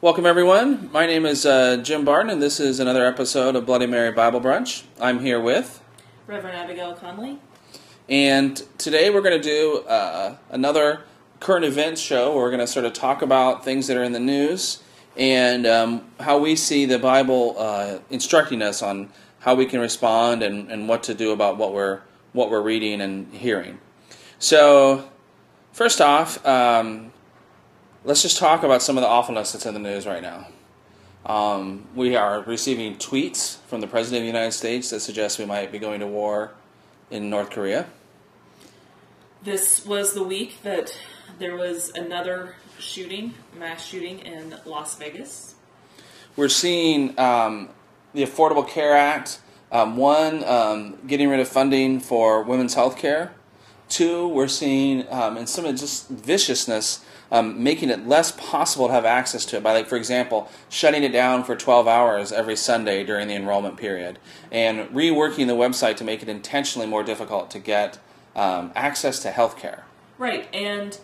Welcome, everyone. My name is uh, Jim Barton, and this is another episode of Bloody Mary Bible Brunch. I'm here with, Reverend Abigail Conley. and today we're going to do uh, another current events show. Where we're going to sort of talk about things that are in the news and um, how we see the Bible uh, instructing us on how we can respond and, and what to do about what we're what we're reading and hearing. So, first off, um, let's just talk about some of the awfulness that's in the news right now. Um, we are receiving tweets from the President of the United States that suggest we might be going to war in North Korea. This was the week that there was another shooting, mass shooting in Las Vegas. We're seeing um, the Affordable Care Act, um, one, um, getting rid of funding for women's health care. Two, we're seeing, um, and some of just viciousness, um, making it less possible to have access to it by, like, for example, shutting it down for 12 hours every Sunday during the enrollment period, and reworking the website to make it intentionally more difficult to get um, access to health care. Right, and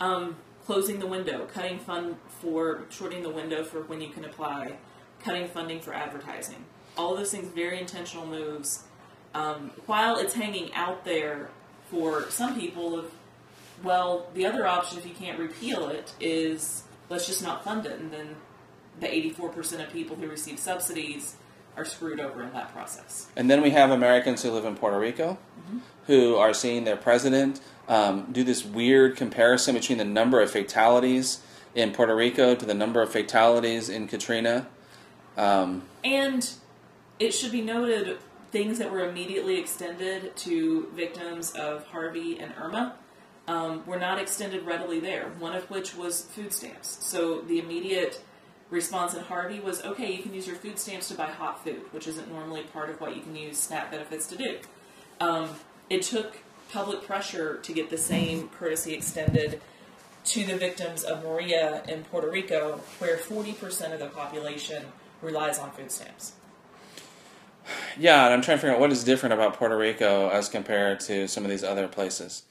um, closing the window, cutting fund for shorting the window for when you can apply, cutting funding for advertising. All those things, very intentional moves. Um, while it's hanging out there for some people, of well, the other option if you can't repeal it is let's just not fund it, and then the 84% of people who receive subsidies are screwed over in that process. And then we have Americans who live in Puerto Rico who are seeing their president um, do this weird comparison between the number of fatalities in Puerto Rico to the number of fatalities in Katrina. Um, And it should be noted things that were immediately extended to victims of Harvey and Irma um, were not extended readily there, one of which was food stamps. So the immediate response in Harvey was okay, you can use your food stamps to buy hot food, which isn't normally part of what you can use SNAP benefits to do. Um, it took public pressure to get the same courtesy extended to the victims of Maria in Puerto Rico, where 40% of the population relies on food stamps. Yeah, and I'm trying to figure out what is different about Puerto Rico as compared to some of these other places.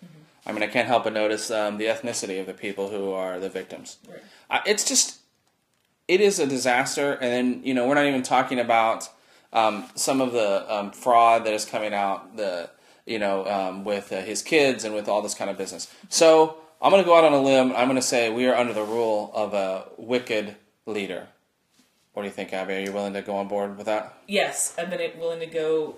I mean, I can't help but notice um, the ethnicity of the people who are the victims. Right. Uh, it's just, it is a disaster. And then, you know, we're not even talking about um, some of the um, fraud that is coming out, the, you know, um, with uh, his kids and with all this kind of business. So I'm going to go out on a limb. I'm going to say we are under the rule of a wicked leader. What do you think, Abby? Are you willing to go on board with that? Yes, I've been willing to go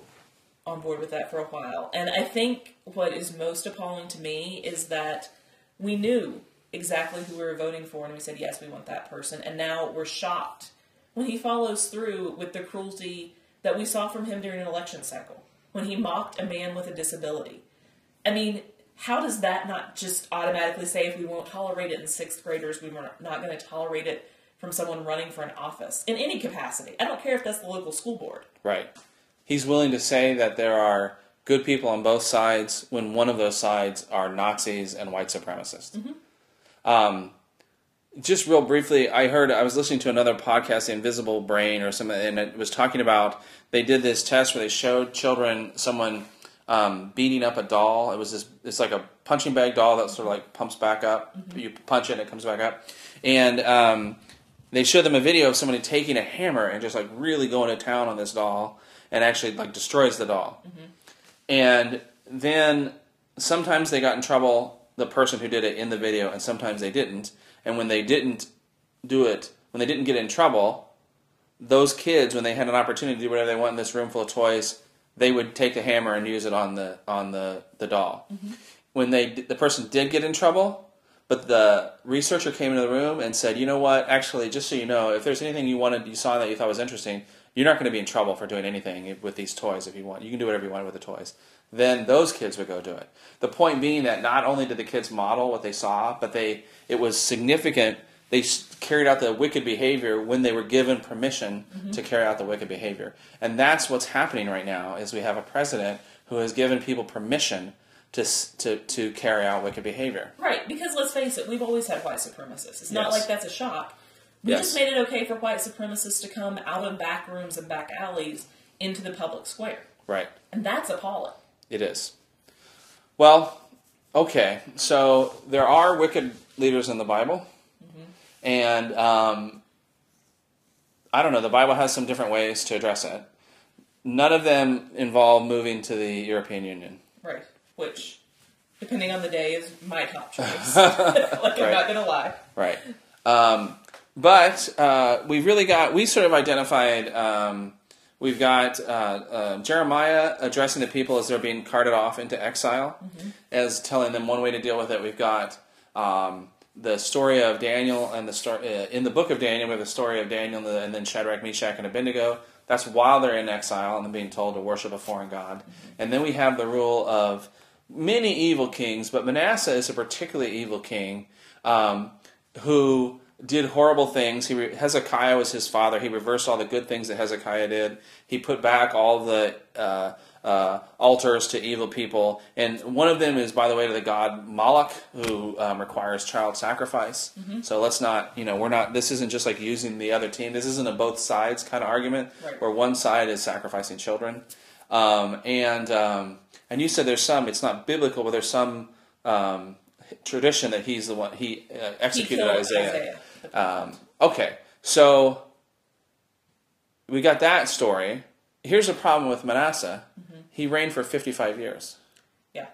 on board with that for a while. And I think what is most appalling to me is that we knew exactly who we were voting for and we said, yes, we want that person. And now we're shocked when he follows through with the cruelty that we saw from him during an election cycle, when he mocked a man with a disability. I mean, how does that not just automatically say if we won't tolerate it in sixth graders, we were not going to tolerate it from someone running for an office in any capacity? I don't care if that's the local school board. Right. He's willing to say that there are good people on both sides when one of those sides are Nazis and white supremacists. Um, just real briefly, I heard I was listening to another podcast, The Invisible Brain, or something, and it was talking about they did this test where they showed children someone um, beating up a doll. It was this, it's like a punching bag doll that sort of like pumps back up. You punch it, and it comes back up, and um, they showed them a video of somebody taking a hammer and just like really going to town on this doll, and actually like destroys the doll. Mm-hmm. And then sometimes they got in trouble, the person who did it in the video, and sometimes they didn't. And when they didn't do it, when they didn't get in trouble, those kids, when they had an opportunity to do whatever they want in this room full of toys, they would take the hammer and use it on the on the the doll. Mm-hmm. When they the person did get in trouble, but the researcher came into the room and said, "You know what? Actually, just so you know, if there's anything you wanted, you saw that you thought was interesting, you're not going to be in trouble for doing anything with these toys if you want. You can do whatever you want with the toys." Then those kids would go do it. The point being that not only did the kids model what they saw, but they it was significant. They carried out the wicked behavior when they were given permission mm-hmm. to carry out the wicked behavior, and that's what's happening right now. Is we have a president who has given people permission to to to carry out wicked behavior. Right, because let's face it, we've always had white supremacists. It's not like that's a shock. We Yes. just made it okay for white supremacists to come out of back rooms and back alleys into the public square. Right. And that's appalling. It is. Well, okay. So there are wicked leaders in the Bible, and um, I don't know. The Bible has some different ways to address it. None of them involve moving to the European Union. Right. Which, depending on the day, is my top choice. like, I'm Right. not going to lie. Right. Um, but uh, we really got, we sort of identified, um, we've got uh, uh, Jeremiah addressing the people as they're being carted off into exile, as telling them one way to deal with it. We've got um, the story of Daniel and the story, uh, in the book of Daniel, we have the story of Daniel and, the, and then Shadrach, Meshach, and Abednego. That's while they're in exile and being told to worship a foreign god. And then we have the rule of many evil kings, but Manasseh is a particularly evil king um, who did horrible things. He re- Hezekiah was his father. He reversed all the good things that Hezekiah did. He put back all the uh, uh, altars to evil people, and one of them is, by the way, to the god Moloch, who um, requires child sacrifice. So let's not, you know, we're not. This isn't just like using the other team. This isn't a both sides kind of argument Right. where one side is sacrificing children. Um, and um, and you said there's some. It's not biblical, but there's some um, tradition that he's the one he uh, executed killed Isaiah. Isaiah. Um, okay, so we got that story. Here's the problem with Manasseh. He reigned for 55 years. Yeah.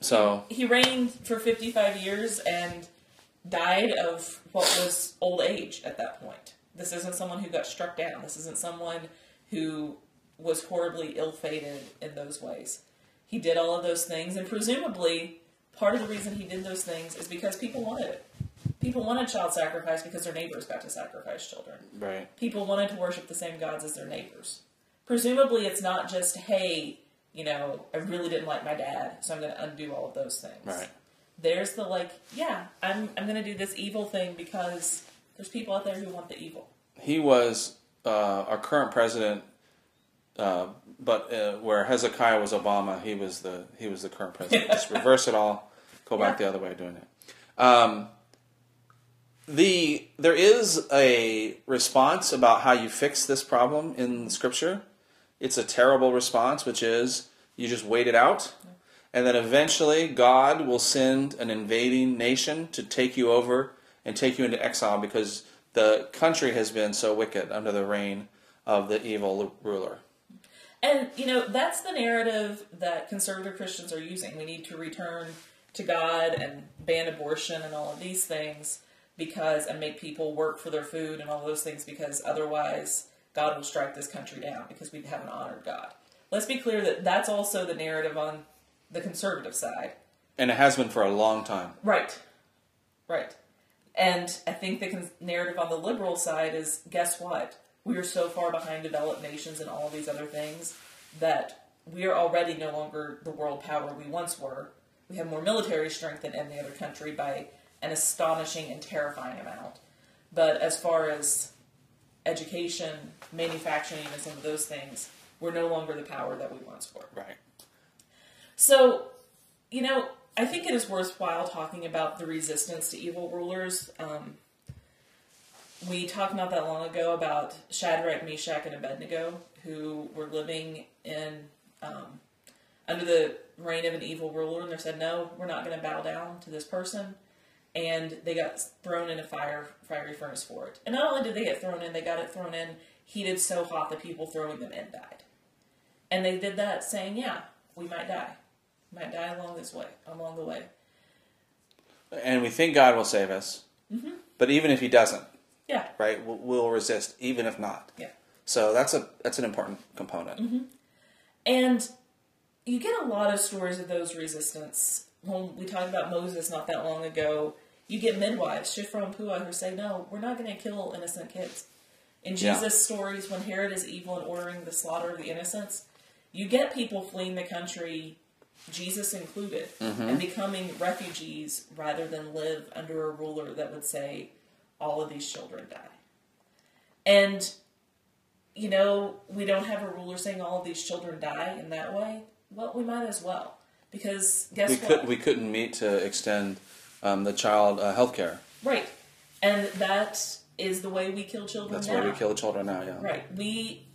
So He reigned for 55 years and died of what was old age at that point. This isn't someone who got struck down. This isn't someone who was horribly ill fated in those ways. He did all of those things, and presumably, part of the reason he did those things is because people wanted it. People wanted child sacrifice because their neighbors got to sacrifice children. right, People wanted to worship the same gods as their neighbors. Presumably, it's not just, hey, you know, I really didn't like my dad, so I'm going to undo all of those things. right. There's the like, yeah, I'm I'm going to do this evil thing because there's people out there who want the evil. He was uh, our current president, uh, but uh, where Hezekiah was Obama, he was the he was the current president. Just reverse it all, go back Yeah. the other way of doing it. Um, the there is a response about how you fix this problem in Scripture. It's a terrible response, which is you just wait it out, and then eventually God will send an invading nation to take you over and take you into exile because the country has been so wicked under the reign of the evil ruler. And you know, that's the narrative that conservative Christians are using. We need to return to God and ban abortion and all of these things because and make people work for their food and all those things because otherwise God will strike this country down because we haven't honored God. Let's be clear that that's also the narrative on the conservative side. And it has been for a long time. Right. Right. And I think the narrative on the liberal side is guess what? We are so far behind developed nations and all these other things that we are already no longer the world power we once were. We have more military strength than any other country by an astonishing and terrifying amount. But as far as education, manufacturing, and some of those things, we're no longer the power that we once were. Right. So, you know, I think it is worthwhile talking about the resistance to evil rulers. Um, we talked not that long ago about Shadrach, Meshach, and Abednego, who were living in um, under the reign of an evil ruler, and they said, "No, we're not going to bow down to this person." And they got thrown in a fire fiery furnace for it. And not only did they get thrown in, they got it thrown in heated so hot that people throwing them in died. And they did that, saying, "Yeah, we might die." might die along this way, along the way. And we think God will save us. Mm-hmm. But even if He doesn't, Yeah, right, we'll, we'll resist, even if not. yeah. So that's a that's an important component. Mm-hmm. And you get a lot of stories of those resistance. When we talked about Moses not that long ago, you get midwives, Shifra and Puah, who say, no, we're not going to kill innocent kids. In Yeah. Jesus' stories, when Herod is evil and ordering the slaughter of the innocents, you get people fleeing the country, Jesus included, mm-hmm. and becoming refugees rather than live under a ruler that would say, all of these children die. And you know, we don't have a ruler saying all of these children die in that way, well, we might as well. Because guess We what? could we couldn't meet to extend um, the child uh, health care. right. And that is the way we kill children That's now. why we kill children now. Yeah. Right. We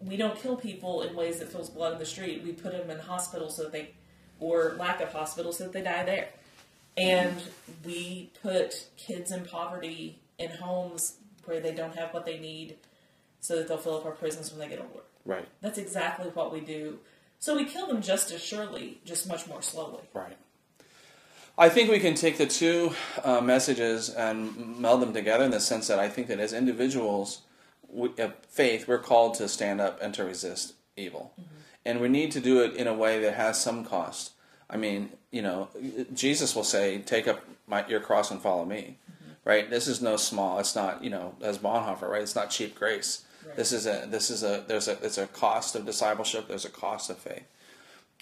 we don't kill people in ways that fills blood in the street. We put them in hospitals so that they, or lack of hospitals so that they die there. And we put kids in poverty in homes where they don't have what they need so that they'll fill up our prisons when they get older. Right. That's exactly what we do. So we kill them just as surely, just much more slowly. Right. I think we can take the two uh, messages and meld them together in the sense that I think that as individuals we, of faith, we're called to stand up and to resist evil. Mm-hmm. And we need to do it in a way that has some cost. I mean, you know, Jesus will say, "Take up my, your cross and follow me." Mm-hmm. Right? This is no small. It's not, you know, as Bonhoeffer, right? It's not cheap grace. Right. This is a this is a there's a it's a cost of discipleship. There's a cost of faith.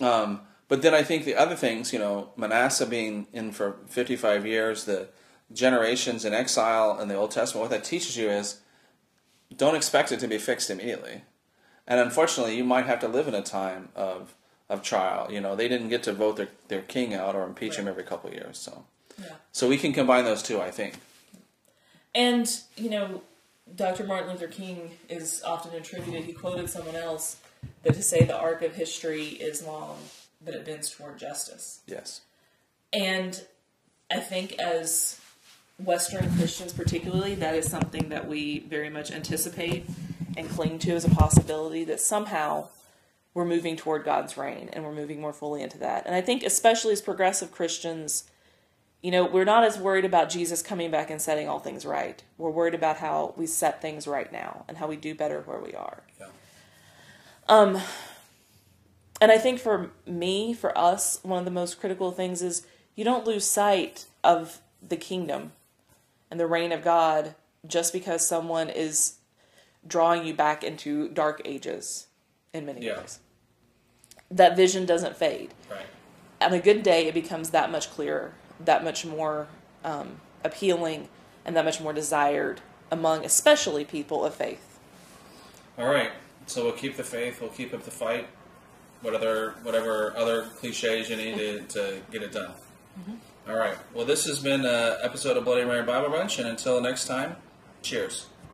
Um, but then I think the other things, you know, Manasseh being in for 55 years, the generations in exile in the Old Testament, what that teaches you is don't expect it to be fixed immediately. And unfortunately, you might have to live in a time of of trial. You know, they didn't get to vote their, their king out or impeach right. him every couple of years. So, yeah. so we can combine those two, I think. And you know, Dr. Martin Luther King is often attributed. He quoted someone else that to say the arc of history is long, but it bends toward justice. Yes. And I think as Western Christians, particularly, that is something that we very much anticipate and cling to as a possibility that somehow we're moving toward God's reign and we're moving more fully into that. And I think, especially as progressive Christians, you know, we're not as worried about Jesus coming back and setting all things right. We're worried about how we set things right now and how we do better where we are. Yeah. Um, and I think for me, for us, one of the most critical things is you don't lose sight of the kingdom and the reign of God just because someone is drawing you back into dark ages in many yeah. ways. That vision doesn't fade. Right. On a good day, it becomes that much clearer, that much more um, appealing, and that much more desired among especially people of faith. All right. So we'll keep the faith, we'll keep up the fight. What other, whatever other cliches you need to, to get it done. Mm-hmm. All right. Well, this has been an episode of Bloody Mary Bible Brunch, and until next time, cheers.